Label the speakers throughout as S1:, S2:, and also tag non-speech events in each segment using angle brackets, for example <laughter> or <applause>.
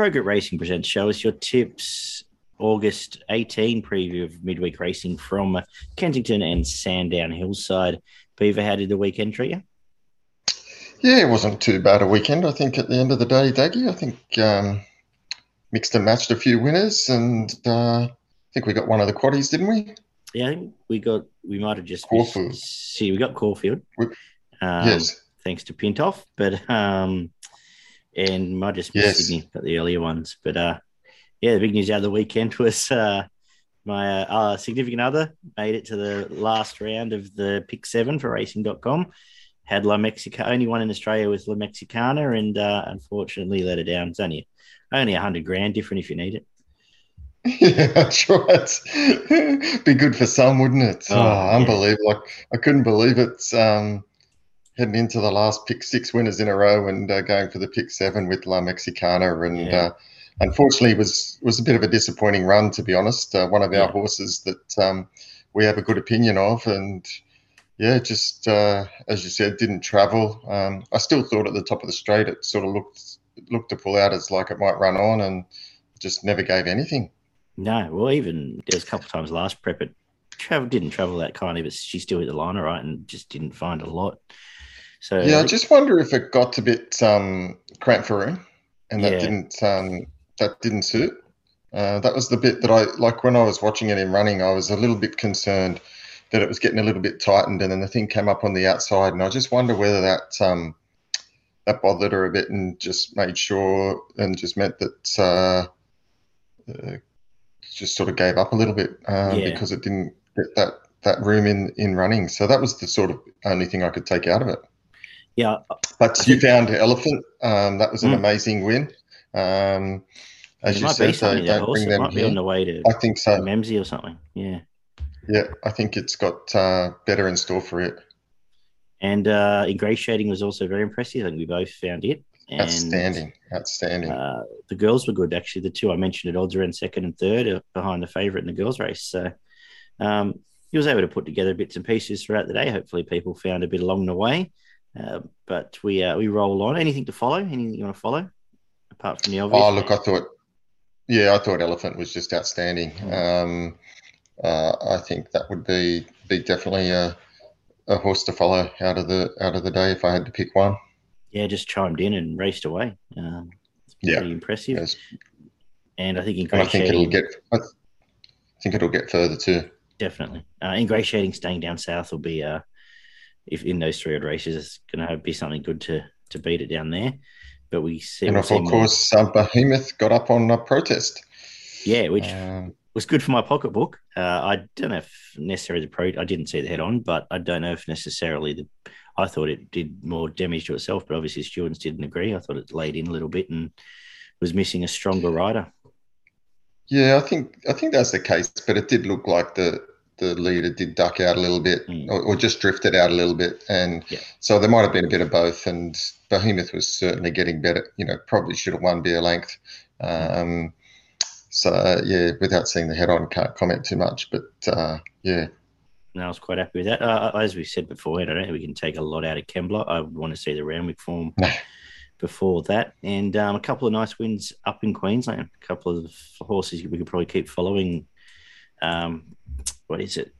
S1: Pro Racing presents Show Us Your Tips August 18 preview of midweek racing from Kensington and Sandown Hillside. Beaver, how did the weekend treat you?
S2: Yeah, it wasn't too bad a weekend. I think at the end of the day, Daggy, I think um, mixed and matched a few winners, and uh, I think we got one of the quaddies, didn't we?
S1: Yeah, we got. We might have just
S2: Caulfield.
S1: missed- See, we got Caulfield.
S2: We-
S1: um,
S2: yes.
S1: thanks to Pintoff, but um, and might just miss
S2: Yes.
S1: Sydney, got the earlier ones. But uh, yeah, the big news out of the weekend <laughs> was uh, my uh, uh, significant other made it to the last round of the pick seven for Racing.com. Had La Mexica only one in Australia with La Mexicana, and uh, unfortunately let her down. It's only only a hundred grand different if you need it.
S2: Yeah, <laughs> that's right. <laughs> Be good for some, wouldn't it?
S1: Oh,
S2: Oh,
S1: yeah.
S2: unbelievable. Like, I couldn't believe it. Um, heading into the last pick six winners in a row and uh, going for the pick seven with La Mexicana. And
S1: Yeah.
S2: uh, unfortunately, it was, was a bit of a disappointing run, to be honest. Uh, one of our
S1: Yeah.
S2: horses that um, we have a good opinion of. And yeah, just uh, as you said, didn't travel. Um, I still thought at the top of the straight it sort of looked looked to pull out as like it might run on and just never gave anything.
S1: No, well, even there was a couple of times last prep it travel didn't travel that kind of, but she still hit the line all right and just didn't find a lot. So
S2: Yeah, I just wonder if it got a bit um, cramped for room, and that
S1: Yeah.
S2: didn't um, that didn't suit. Uh, that was the bit that I like when I was watching it in running. I was a little bit concerned that it was getting a little bit tightened, and then the thing came up on the outside, and I just wonder whether that um, that bothered her a bit and just made sure and just meant that uh, uh, just sort of gave up a little bit um,
S1: Yeah.
S2: because it didn't get that that room in in running. So that was the sort of only thing I could take out of it.
S1: Yeah,
S2: But you found Elephant. Um, that was an
S1: Mm.
S2: amazing win. Um, as you said, they don't bring them
S1: might be on the way to
S2: I think so.
S1: Memsie or something. Yeah.
S2: Yeah, I think it's got uh, better in store for it.
S1: And uh, ingratiating was also very impressive. I think we both found it. And,
S2: Outstanding, outstanding.
S1: Uh, the girls were good, actually. The two I mentioned at odds around second and third are behind the favourite in the girls' race. So um, he was able to put together bits and pieces throughout the day. Hopefully, people found a bit along the way. Uh, but we uh, we roll on. Anything to follow? Anything you want to follow apart from the obvious?
S2: oh, look, I thought, yeah, I thought Elephant was just outstanding.
S1: Mm.
S2: Um, uh, I think that would be be definitely a, a horse to follow out of the out of the day if I had to pick one.
S1: yeah, just chimed in and raced away. Um, it's
S2: Yeah.
S1: pretty impressive.
S2: Yes.
S1: And I think
S2: And I think it'll get. I think it'll get further too.
S1: definitely uh, ingratiating, staying down south will be uh, if in those three odd races, it's going to be something good to to beat it down there. But we see,
S2: And of course, um, Behemoth got up on a protest.
S1: yeah, which
S2: Um,
S1: was good for my pocketbook. Uh, I don't know if necessarily the pro. I didn't see the head on, but I don't know if necessarily the. I thought it did more damage to itself, but obviously students didn't agree. I thought it laid in a little bit and was missing a stronger rider.
S2: Yeah, I think I think that's the case, but it did look like the the leader did duck out a little bit,
S1: Mm.
S2: or, or just drifted out a little bit, and
S1: Yeah.
S2: so there might have been a bit of both. And Behemoth was certainly getting better. You know, probably should have won beer length. Um, so yeah, without seeing the head on, can't comment too much. But uh, yeah,
S1: And I was quite happy with that. Uh, as we said before, I don't think we can take a lot out of Kembla. I would want to see the Randwick form before that. And um, a couple of nice wins up in Queensland. A couple of horses we could probably keep following. Um, what is it?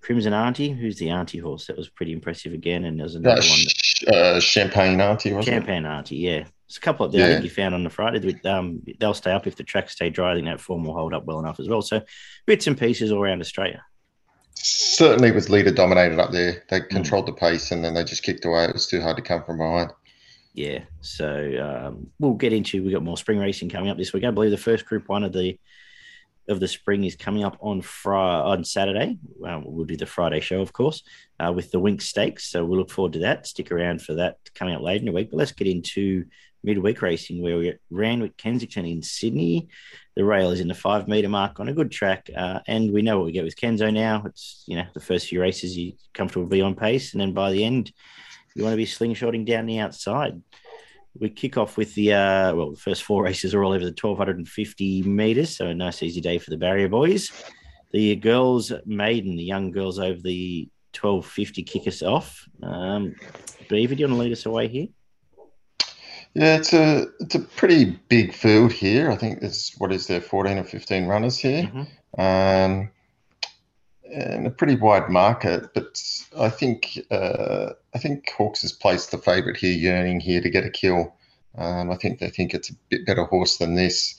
S1: Crimson Auntie. Who's the Auntie horse? That was pretty impressive again. And there's another
S2: uh,
S1: one.
S2: sh- uh, Champagne Auntie it?
S1: Champagne Auntie, yeah. There's a couple of them I
S2: Yeah.
S1: think you found on the Friday. that, Um, they'll stay up if the tracks stay dry. I think that form will hold up well enough as well. So bits and pieces all around Australia.
S2: Certainly was leader dominated up there. They
S1: Mm.
S2: controlled the pace, and then they just kicked away. It was too hard to come from behind.
S1: Yeah, so um, we'll get into. We've got more spring racing coming up this week. I believe the first Group One of the of the spring is coming up on Friday on Saturday. Well, we'll do the Friday show, of course, uh, with the Winx Stakes. So we'll look forward to that. Stick around for that coming up later in the week. But let's get into midweek racing, where we ran with Kensington in Sydney. The rail is in the five meter mark on a good track, uh, and we know what we get with Kenzo now. It's you know the first few races you comfortable be on pace, and then by the end you want to be slingshotting down the outside. We kick off with the uh, well, the first four races are all over the 1250 meters, so a nice easy day for the barrier boys. The girls maiden, the young girls over the 1250 kick us off. Um, Beaver, do you want to lead us away here?
S2: Yeah, it's a it's a pretty big field here. I think there's what is there, fourteen or fifteen runners here, mm-hmm. um, and a pretty wide market. But I think uh, I think Hawkes has placed the favourite here, yearning here to get a kill. Um, I think they think it's a bit better horse than this.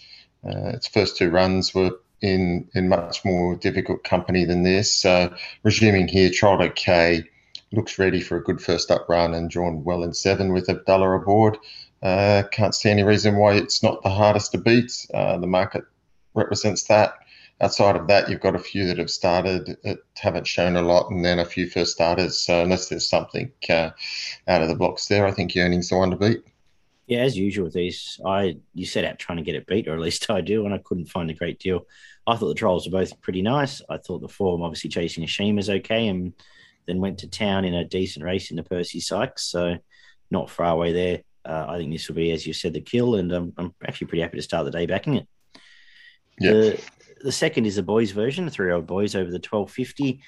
S2: Uh, its first two runs were in in much more difficult company than this. So resuming here, trialled okay, looks ready for a good first up run and drawn well in seven with Abdullah aboard. Uh, can't see any reason why it's not the hardest to beat. Uh, the market represents that. Outside of that, you've got a few that have started, that haven't shown a lot, and then a few first starters. So unless there's something uh, out of the blocks there, I think Yearning's the one to beat.
S1: Yeah, as usual with these, I you set out trying to get it beat, or at least <laughs> I do, and I couldn't find a great deal. I thought the trials were both pretty nice. I thought the form, obviously chasing a shame, is okay, and then went to town in a decent race in the Percy Sykes, so not far away there uh, I think this will be, as you said, the kill, and um, I'm actually pretty happy to start the day backing it. Yeah. The, the second is the boys version, three year old boys over the 1250.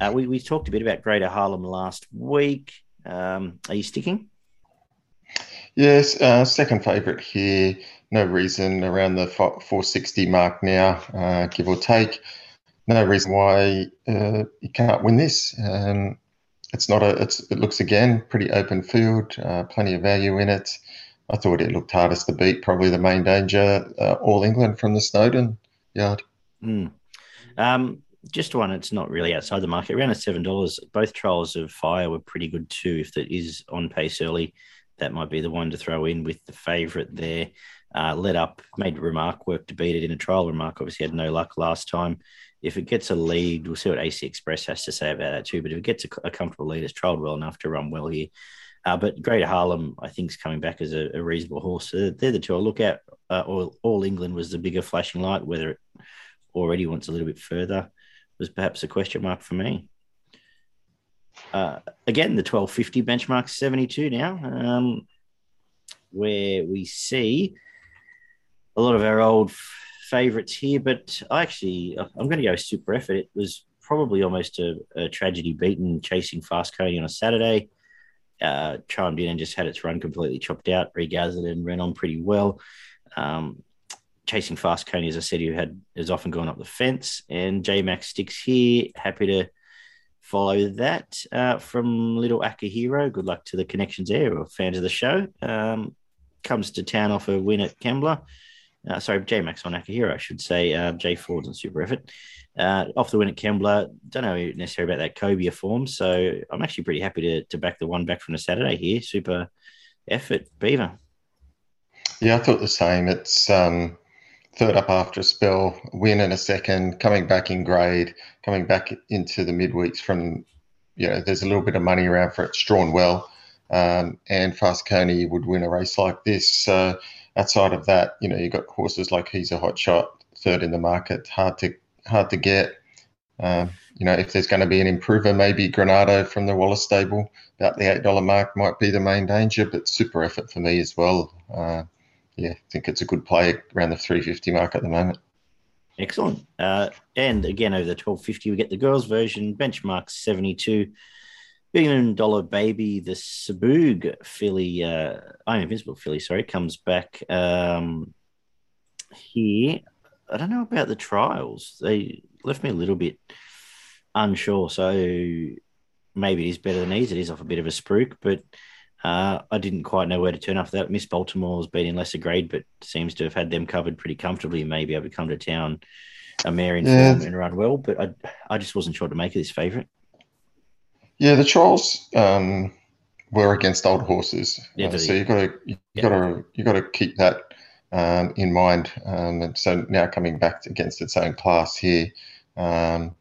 S1: Uh, we, we talked a bit about Greater Harlem last week. Um, are you sticking?
S2: Yes, uh, second favourite here. No reason around the 460 mark now, uh, give or take. No reason why uh, you can't win this. Um, it's not a. It's it looks again pretty open field, uh, plenty of value in it. I thought it looked hardest to beat. Probably the main danger, uh, all England from the Snowden yard.
S1: Mm. Um, just one. It's not really outside the market. Around at seven dollars. Both trials of fire were pretty good too. If that is on pace early, that might be the one to throw in with the favourite there. Uh, led up, made remark work to beat it in a trial. Remark obviously had no luck last time if it gets a lead, we'll see what AC Express has to say about that too. But if it gets a, a comfortable lead, it's trialled well enough to run well here. Uh, but Greater Harlem, I think, is coming back as a, a reasonable horse. So they're the two I look at. Uh, all, all, England was the bigger flashing light. Whether it already wants a little bit further was perhaps a question mark for me. Uh, again, the 1250 benchmark 72 now, um, where we see a lot of our old favourites here, but I actually I'm going to go super effort. It was probably almost a, a tragedy beaten chasing fast Coney on a Saturday. Uh, chimed in and just had its run completely chopped out, regathered and ran on pretty well. Um, chasing fast Coney, as I said, who had has often gone up the fence, and J Max sticks here. Happy to follow that uh, from Little Akihiro. Good luck to the connections there, or fans of the show. Um, comes to town off a win at Kembla uh, sorry, J Max on Akihiro, I should say, uh, J Ford's and Super Effort. Uh, off the win at Kembla, don't know necessarily about that Cobia form, so I'm actually pretty happy to, to back the one back from the Saturday here. Super Effort, Beaver.
S2: Yeah, I thought the same. It's um, third up after a spell, win in a second, coming back in grade, coming back into the midweeks from, you know, there's a little bit of money around for it. Drawn well. Um, and Fast Coney would win a race like this. So, outside of that, you know, you've got horses like He's a Hot Shot, third in the market, hard to hard to get. Um, you know, if there's going to be an improver, maybe Granado from the Waller's stable, about the eight dollar mark might be the main danger, but super effort for me as well. Uh, yeah, I think it's a good play around the three fifty mark at the moment.
S1: Excellent. Uh, and again, over the twelve fifty, we get the girls' version, benchmark seventy two billion dollar baby, the Saboog filly, uh, I'm Invincible filly, sorry, comes back um, here. I don't know about the trials. They left me a little bit unsure. So maybe it is better than these. It is off a bit of a spruik, but uh, I didn't quite know where to turn after that. Miss Baltimore's been in lesser grade, but seems to have had them covered pretty comfortably. Maybe able to come to town, a mare in yeah. form and run well. But I, I just wasn't sure to make it this favourite.
S2: Yeah, the trials um, were against old horses, yeah, uh, so you got to you yeah. got to you got to keep that um, in mind. Um, and so now coming back against its own class here, um,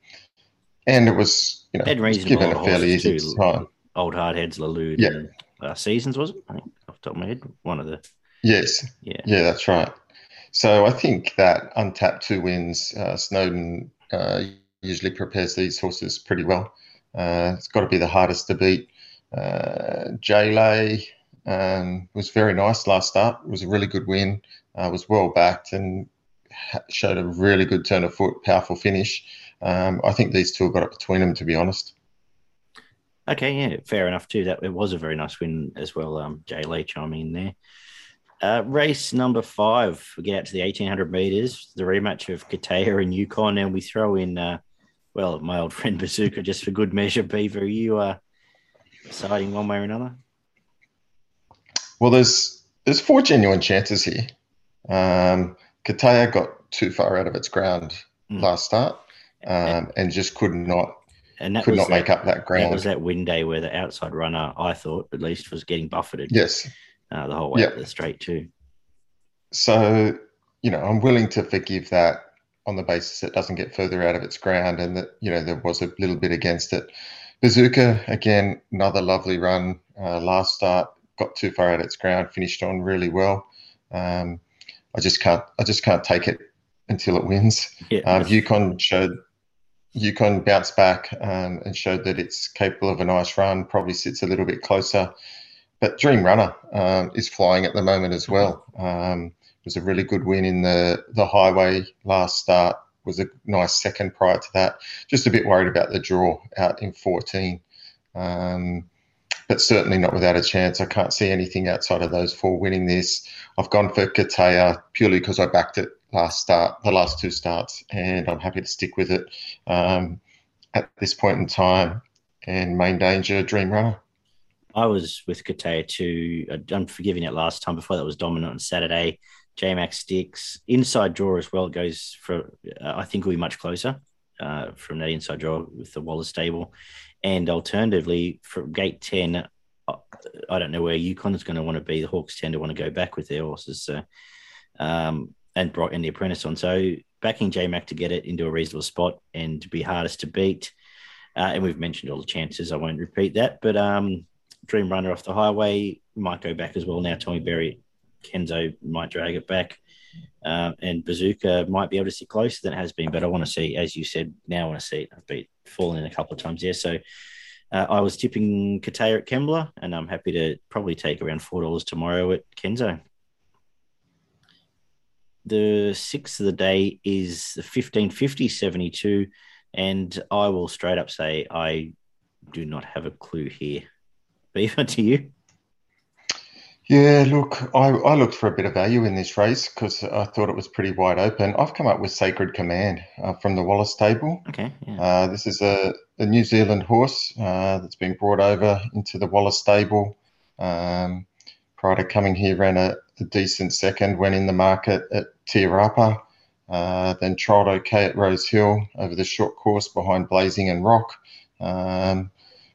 S2: and it was you know given a fairly easy too. time.
S1: Old hardheads, Lalud, yeah. and uh, seasons was it? I think off the top of my head, one of the
S2: yes, yeah, yeah, that's right. So I think that untapped two wins, uh, Snowden uh, usually prepares these horses pretty well. Uh, it's got to be the hardest to beat. Uh, Lay um, was very nice last start. It was a really good win. Uh, was well backed and showed a really good turn of foot, powerful finish. Um, I think these two have got it between them, to be honest.
S1: Okay, yeah, fair enough too. That it was a very nice win as well. Um, Jay Lee chiming in there. Uh, race number five, we get out to the 1800 meters, the rematch of Katea and Yukon, and we throw in, uh, well, my old <laughs> friend Bazooka just for good measure. Beaver, are you uh, deciding one way or another?
S2: Well, there's there's four genuine chances here. Um, Katea got too far out of its ground mm. last start um, and just could not and that could not that, make up that ground.
S1: That was that wind day where the outside runner, I thought at least, was getting buffeted.
S2: Yes,
S1: uh, the whole way yep. up the straight too.
S2: So, you know, I'm willing to forgive that on the basis it doesn't get further out of its ground and that, you know, there was a little bit against it. Bazooka, again, another lovely run. Uh, last start, got too far out of its ground, finished on really well. Um, I just can't, I just can't take it until it wins. Yeah, Yukon showed, Yukon bounced back um, and showed that it's capable of a nice run. Probably sits a little bit closer but Dream Runner um, is flying at the moment as well. Um, was a really good win in the the highway last start. Was a nice second prior to that. Just a bit worried about the draw out in 14, um, but certainly not without a chance. I can't see anything outside of those four winning this. I've gone for Katea purely because I backed it last start, the last two starts, and I'm happy to stick with it um, at this point in time. And main danger, Dream Runner.
S1: I was with Katea too. I'm forgiving it last time. Before that was dominant on Saturday. J Max sticks inside draw as well. It goes for uh, I think will be much closer uh, from that inside draw with the Waller's stable, and alternatively from gate ten, uh, I don't know where Yukon is going to want to be. The Hawkes tend to want to go back with their horses, so, um, and Brock and the apprentice on. So backing J Mac to get it into a reasonable spot and to be hardest to beat. Uh, and we've mentioned all the chances. I won't repeat that, but um, Dream Runner off the highway might go back as well now. Tommy Berry, Kenzo might drag it back. Um, and Bazooka might be able to sit closer than it has been, but I want to see, as you said, now I want to see it. I've been fallen in a couple of times there. So uh, I was tipping Katea at Kembla, and I'm happy to probably take around $4 tomorrow at Kenzo. The sixth of the day is the 1550 72, and I will straight up say I do not have a clue here. <laughs> Beaver, to you?
S2: Yeah, look, I, I looked for a bit of value in this race because I thought it was pretty wide open. I've come up with Sacred Command uh, from the Waller's stable.
S1: Okay.
S2: Yeah. Uh, this is a, a, New Zealand horse uh, that's been brought over into the Waller's stable. Um, prior to coming here, ran a, a, decent second, went in the market at Te Rapa, uh, then trialled okay at Rose Hill over the short course behind Blazing and Rock. Um,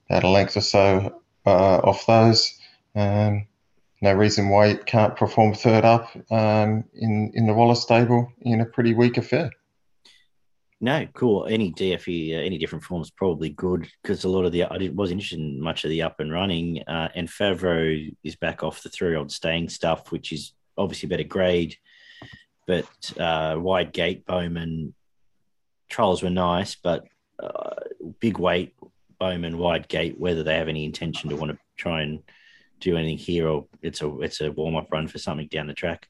S2: about a length or so uh, off those. Um, no reason why it can't perform third up um, in in the Waller's stable in a pretty weak affair.
S1: No, cool. Any DFE, uh, any different form is probably good because a lot of the I was interested in much of the up and running, uh, and Favreau is back off the three-year-old staying stuff, which is obviously better grade, but uh, wide gate Bowman trials were nice, but uh, big weight Bowman wide gate, whether they have any intention to want to try and do anything here or it's a it's a warm up run for something down the track,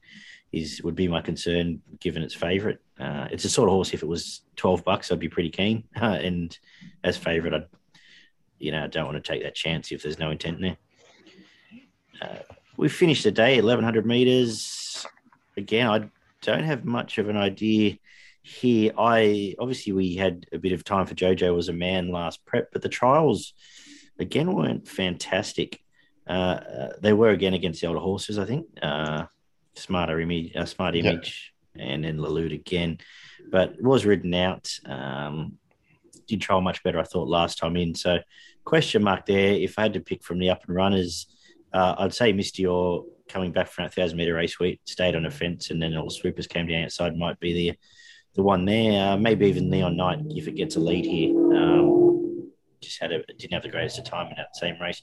S1: is would be my concern given its favourite. Uh, it's a sort of horse. If it was twelve bucks, I'd be pretty keen. Uh, <laughs> and as favourite, I'd you know I don't want to take that chance if there's no intent there. Uh, we finished the day eleven hundred meters. Again, I don't have much of an idea here, I obviously we had a bit of time for JoJo as a man last prep, but the trials again weren't fantastic. Uh, uh, they were again against the older horses, I think. Smarter image, uh, smart image, yep. and then Lalude again, but it was ridden out. Um, did trial much better, I thought, last time in. So, question mark there. If I had to pick from the up and runners, uh, I'd say Misty or coming back from a thousand meter race, we stayed on a fence, and then all the swoopers came down outside, might be the the one there. Uh, maybe even Neon Knight if it gets a lead here. Um, just had a didn't have the greatest of time in that same race.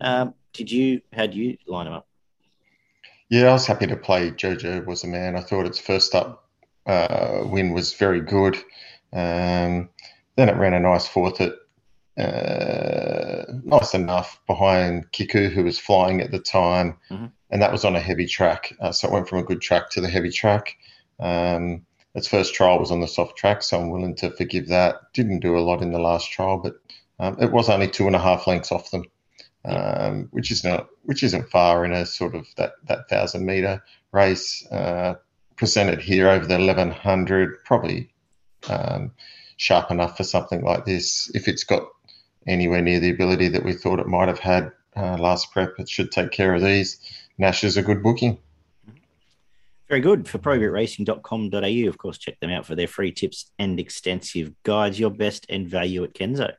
S1: Um, did you? How do you line them up?
S2: Yeah, I was happy to play. Jojo was a man. I thought its first up uh, win was very good. Um, then it ran a nice fourth at uh, nice enough behind Kiku, who was flying at the time, mm-hmm. and that was on a heavy track. Uh, so it went from a good track to the heavy track. Um, its first trial was on the soft track, so I'm willing to forgive that. Didn't do a lot in the last trial, but um, it was only two and a half lengths off them. Um, which is not which isn't far in a sort of that that thousand meter race. Uh, presented here over the eleven hundred, probably um, sharp enough for something like this. If it's got anywhere near the ability that we thought it might have had uh, last prep, it should take care of these. Nash is a good booking.
S1: Very good. For probitracing.com.au, of course, check them out for their free tips and extensive guides. Your best and value at Kenzo.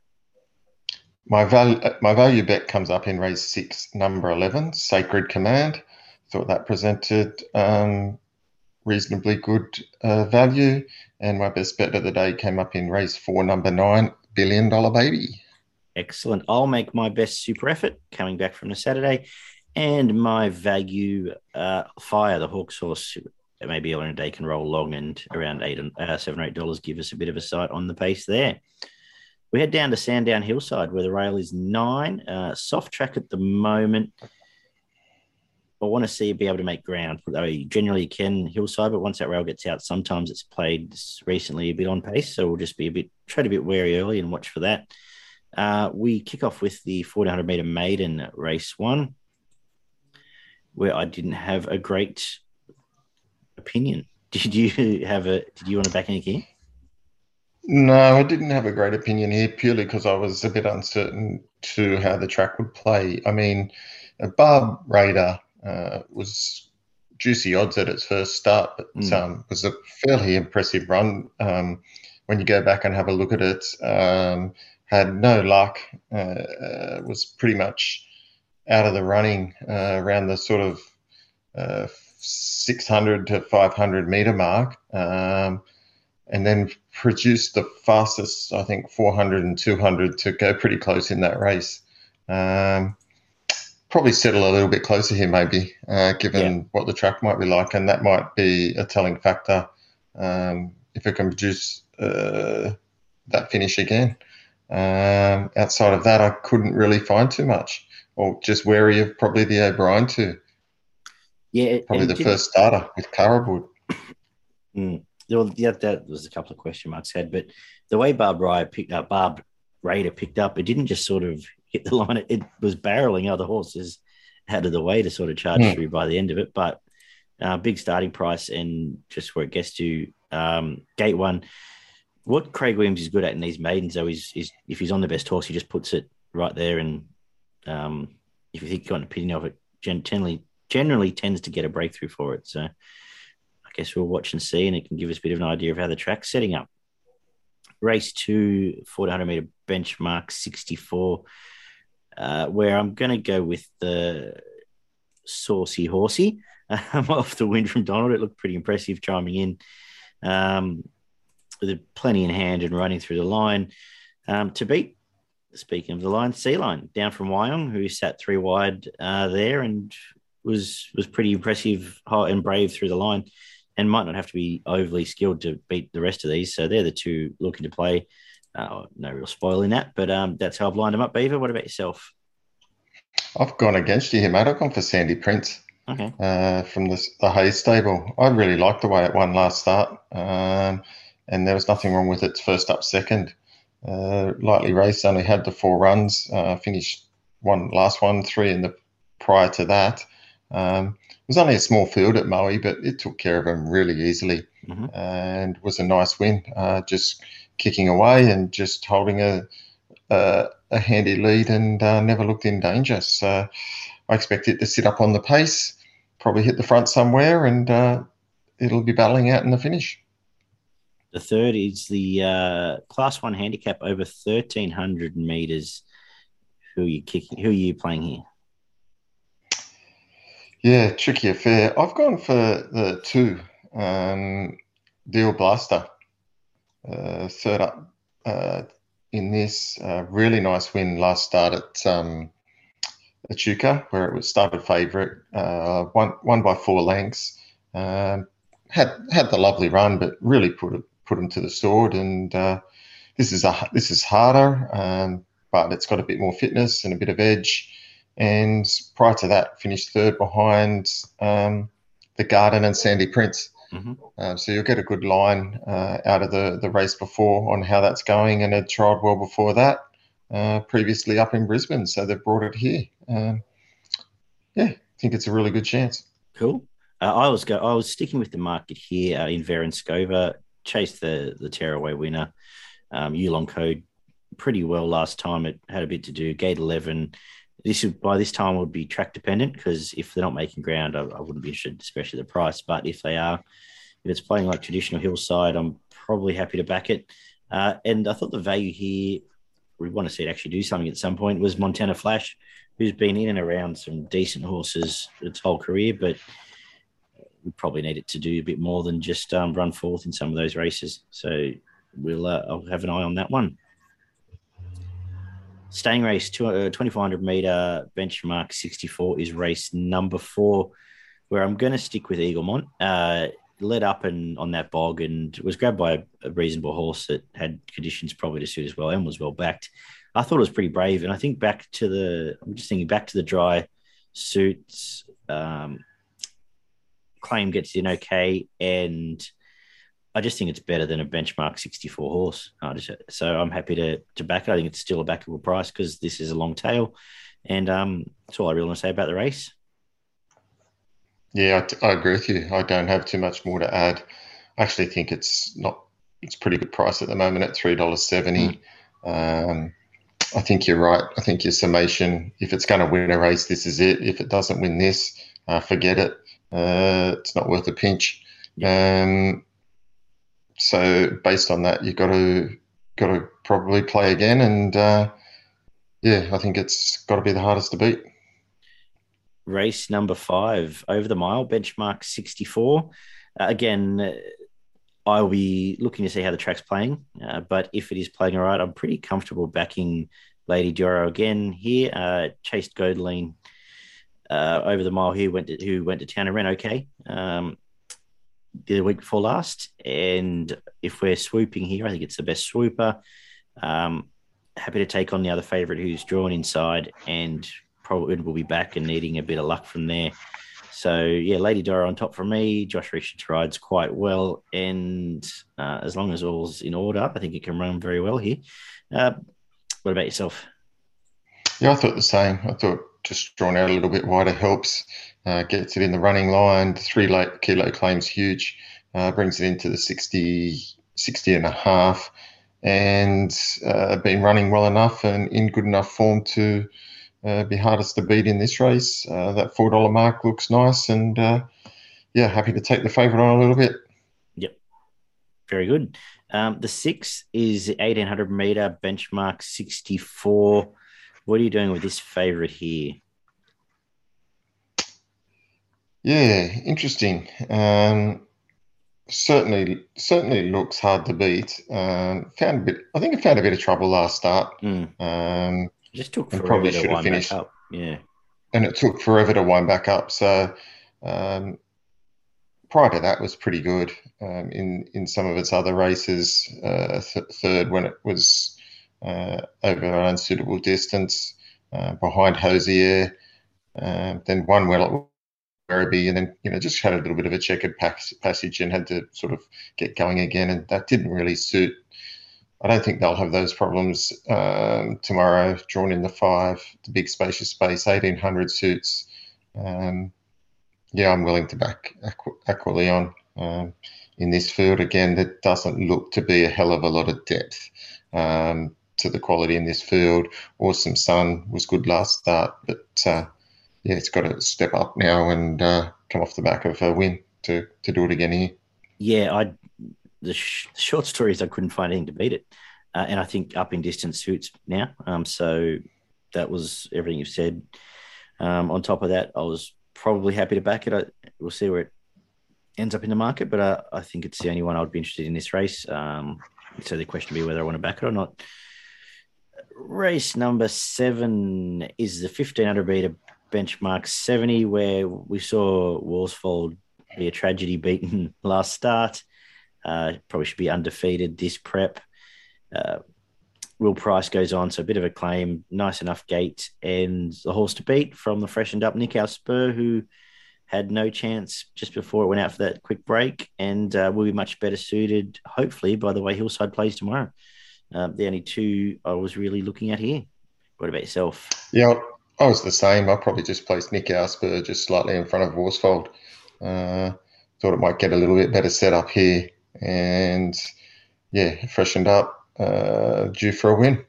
S2: My value, my value bet comes up in race six, number 11, Sacred Command. Thought that presented um, reasonably good uh, value. And my best bet of the day came up in race four, number nine, Billion Dollar Baby.
S1: Excellent. I'll make my best super effort coming back from the Saturday and my value uh, fire the Hawkes horse maybe on a day can roll long and around eight and uh, seven or eight dollars give us a bit of a sight on the pace there. We head down to Sandown Hillside where the rail is nine, uh, soft track at the moment. I want to see it be able to make ground. I generally can hillside, but once that rail gets out, sometimes it's played recently a bit on pace. So we'll just be a bit tread a bit wary early and watch for that. Uh, we kick off with the 400 meter maiden race one where I didn't have a great opinion. <laughs> Did you have a? Did you want to back any key?
S2: No, I didn't have a great opinion here purely because I was a bit uncertain to how the track would play. I mean, Barb Raider uh, was juicy odds at its first start, but mm. um, was a fairly impressive run. Um, when you go back and have a look at it, um, had no luck. Uh, uh, was pretty much out of the running uh, around the sort of uh, 600 to 500 meter mark, um, and then produced the fastest, I think, 400 and 200 to go pretty close in that race. Um, probably settle a little bit closer here, maybe, uh, given yeah. what the track might be like, and that might be a telling factor um, if it can produce uh, that finish again. Um, outside of that, I couldn't really find too much or just wary of probably the O'Brien too.
S1: Yeah,
S2: probably the first starter with Carabwood.
S1: Mm. Well, yeah, that was a couple of question marks had, but the way Barb Raider picked up, Barb Raider picked up, it didn't just sort of hit the <laughs> line; it, it was barreling other horses out of the way to sort of charge mm. through by the end of it. But uh, big starting price and just where it gets to um, gate one. What Craig Williams is good at in these maidens, though, is, is if he's on the best horse, he just puts it right there and um, if you think you've got an opinion of it, generally generally tends to get a breakthrough for it. So guess we'll watch and see, and it can give us a bit of an idea of how the track's setting up. Race two, 400 meter benchmark 64, uh, where I'm going to go with the saucy horsey <laughs> um, off the wind from Donald. It looked pretty impressive chiming in um, with plenty in hand and running through the line. Um, to beat speaking of the line, Sea Line down from Wyong, who sat three wide uh, there and was was pretty impressive hot and brave through the line, and might not have to be overly skilled to beat the rest of these. So they're the two looking to play. Uh, no real spoil in that, but um, that's how I've lined them up. Beaver, what about yourself?
S2: I've gone against you here, mate. I've gone for Sandy Prince.
S1: Okay.
S2: Uh, from the, the Hayes stable. I really liked the way it won last start, um, and there was nothing wrong with its first up second. Uh, lightly raced, only had the four runs, uh, finished one last one, three in the prior to that. Um, was only a small field at Moe, but it took care of him really easily mm-hmm. and was a nice win. Uh, just kicking away and just holding a a, a handy lead and uh, never looked in danger. So I expect it to sit up on the pace, probably hit the front somewhere, and uh, it'll be battling out in the finish.
S1: The third is the uh, Class One handicap over thirteen hundred meters. Who are you kicking? Who are you playing here?
S2: Yeah, tricky affair. I've gone for the two. Um, Deal Blaster, uh, third up uh, in this. Uh, really nice win last start at um, Echuca, where it was started favourite. Uh, won, won by four lengths. Um, had had the lovely run, but really put it put them to the sword. And uh, this is a this is harder, um, but it's got a bit more fitness and a bit of edge. And prior to that, finished third behind um, the Garden and Sandy Prince. Mm-hmm. Uh, so you'll get a good line uh, out of the, the race before on how that's going, and it tried well before that. uh, previously up in Brisbane, so they've brought it here. Um, yeah, I think it's a really good chance.
S1: Cool. Uh, I was go. I was sticking with the market here uh, in Verenskova. Chased the the tearaway winner, um, Yulong Code, pretty well last time. It had a bit to do. Gate eleven. This by this time would be track dependent because if they're not making ground, I, I, wouldn't be interested, especially the price. But if they are, if it's playing like traditional hillside, I'm probably happy to back it. Uh, and I thought the value here, we want to see it actually do something at some point, was Montana Flash, who's been in and around some decent horses its whole career, but we probably need it to do a bit more than just um, run fourth in some of those races. So we'll uh, I'll have an eye on that one. Staying race, 2400 uh, meter benchmark 64 is race number four, where I'm going to stick with Eaglemont. Uh, led up and on that bog and was grabbed by a, a, reasonable horse that had conditions probably to suit as well and was well backed. I thought it was pretty brave. And I think back to the, I'm just thinking back to the dry suits. Um, claim gets in okay. And I just think it's better than a benchmark 64 horse. Just, so I'm happy to, to back it. I think it's still a backable price because this is a long tail. And um, that's all I really want to say about the race.
S2: Yeah, I, I agree with you. I don't have too much more to add. I actually think it's not. It's pretty good price at the moment at three dollars seventy. Mm. Um, I think you're right. I think your summation, if it's going to win a race, this is it. If it doesn't win this, uh, forget it. Uh, it's not worth a pinch. Yeah. Um, so based on that, you've got to got to probably play again, and uh, yeah, I think it's got to be the hardest to beat
S1: race number five over the mile, benchmark 64. Uh, again, I'll be looking to see how the track's playing, uh, but if it is playing all right, I'm pretty comfortable backing Lady Doro again here. Uh, chased Godeline uh, over the mile here, went to, who went to town and ran okay um, the week before last. And if we're swooping here, I think it's the best swooper. Um, happy to take on the other favourite who's drawn inside and probably will be back and needing a bit of luck from there. So yeah, Lady Dora on top for me. Josh Richards rides quite well, and uh, as long as all's in order, I think it can run very well here. Uh, what about yourself?
S2: Yeah, I thought the same. I thought just drawn out a little bit wider helps, uh, gets it in the running line. Three late kilo claims huge, uh, brings it into the 60, 60 and a half, and uh, been running well enough and in good enough form to uh, be hardest to beat in this race. Uh, that four dollar mark looks nice, and uh, yeah, happy to take the favourite on a little bit.
S1: Yep, very good. Um, the six is eighteen hundred meter benchmark sixty four. What are you doing with this favourite here?
S2: Yeah, interesting. Um, certainly, certainly looks hard to beat. Um, found a bit. I think it found a bit of trouble last start.
S1: Mm.
S2: Um,
S1: just took forever probably should have finished. Up. Yeah.
S2: And it took forever to wind back up. So um, prior to that was pretty good um, in in some of its other races. Uh, th- third when it was uh, over an unsuitable distance uh, behind Hosier. Um, then one well Werribee, and then you know just had a little bit of a checkered passage and had to sort of get going again, and that didn't really suit I don't think they'll have those problems um, tomorrow. Drawn in the five, the big spacious space, eighteen hundred suits. Um, yeah, I'm willing to back Aqualeon um, in this field again. That doesn't look to be a hell of a lot of depth um, to the quality in this field. Awesome Sun was good last start, but uh, yeah, it's got to step up now and uh, come off the back of a win to to do it again here.
S1: Yeah, I the sh- short stories, I couldn't find anything to beat it. Uh, and I think up in distance suits now. Um, so that was everything you've said. Um, on top of that, I was probably happy to back it. I, we'll see where it ends up in the market, but uh, I think it's the only one I would be interested in this race. Um, so the question will be whether I want to back it or not. Race number seven is the 1500 meter benchmark 70, where we saw Worsfold be a tragedy beaten <laughs> last start. Uh, probably should be undefeated this prep. Uh, Will Price goes on, so a bit of a claim, nice enough gate, and the horse to beat from the freshened up Nick Spur, who had no chance just before it went out for that quick break, and uh, will be much better suited, hopefully, by the way Hillside plays tomorrow. uh, the only two I was really looking at here. What about yourself?
S2: Yeah, I was the same. I probably just placed Nick Ausper just slightly in front of Worsfold. Uh, thought it might get a little bit better set up here, and yeah, freshened up, uh, due for a win.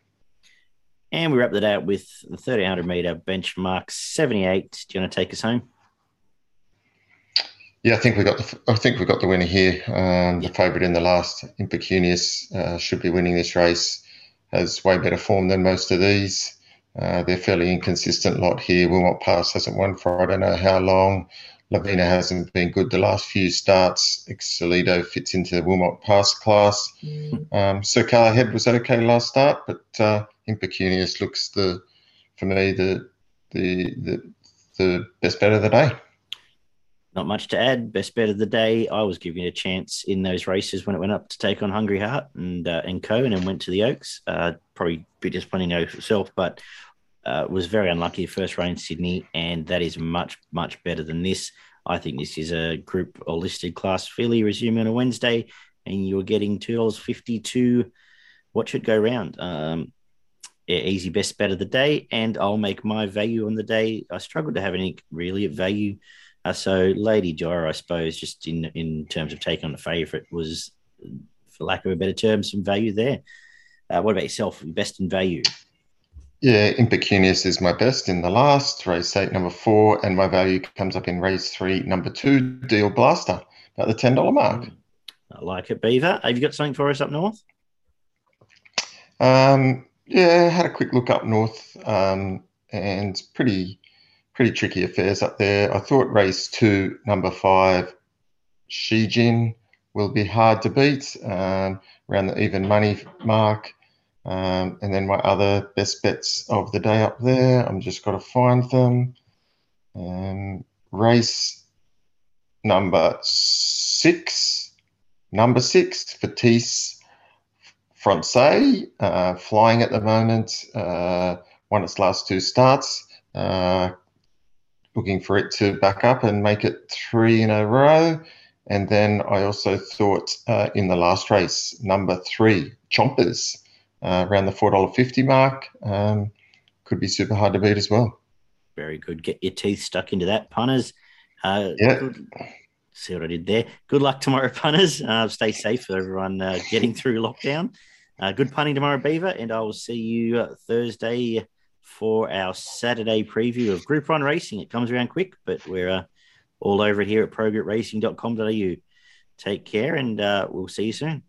S1: And we wrap the out with the 1300 meter benchmark 78. Do you want to take us home?
S2: Yeah, I think we got the I think we got the winner here. Um, the favourite in the last, Impecunious, uh, should be winning this race. Has way better form than most of these. Uh, they're fairly inconsistent lot here. Wilmot Pass hasn't won for I don't know how long. Lavina hasn't been good the last few starts. Excelito fits into the Wilmot Pass class. Mm. Um, so Carla Head was okay last start, but uh, Impecunious looks the for me the the the the best bet of the day.
S1: Not much to add. Best bet of the day. I was giving it a chance in those races when it went up to take on Hungry Heart and uh, and Co. and then went to the Oaks. Uh, probably be disappointing itself, but uh, was very unlucky first run in Sydney, and that is much, much better than this. I think this is a group or listed class filly resuming on a Wednesday, and you're getting $2.52. What should go round? Um, yeah, easy best bet of the day, and I'll make my value on the day. I struggled to have any really value. Uh, so Lady Gyro, I suppose, just in in terms of taking on the favourite, was, for lack of a better term, some value there. Uh, what about yourself? Best in value?
S2: Yeah, Impecunious is my best in the last, race eight, number four, and my value comes up in race three, number two, Deal Blaster, about the $10 mark.
S1: I like it, Beaver. Have you got something for us up north?
S2: Um, yeah, had a quick look up north, um, and pretty, pretty tricky affairs up there. I thought race two, number five, Shijin will be hard to beat um, around the even money mark. Um, and then my other best bets of the day up there, I'm just got to find them. Um, race number six, number six, Fatisse Francais, uh, flying at the moment, uh, won its last two starts. Uh, looking for it to back up and make it three in a row. And then I also thought uh, in the last race, number three, Chompers uh, around the four dollar fifty mark. Um, could be super hard to beat as well.
S1: Very good. Get your teeth stuck into that, punters.
S2: Uh, yeah.
S1: Good. See what I did there. Good luck tomorrow, punters. Uh, stay safe for everyone uh, getting through lockdown. Uh, good punting tomorrow, Beaver, and I will see you uh, Thursday for our Saturday preview of Group One racing. It comes around quick, but we're uh, all over it here at progroupracing.com.au. Take care, and uh, we'll see you soon.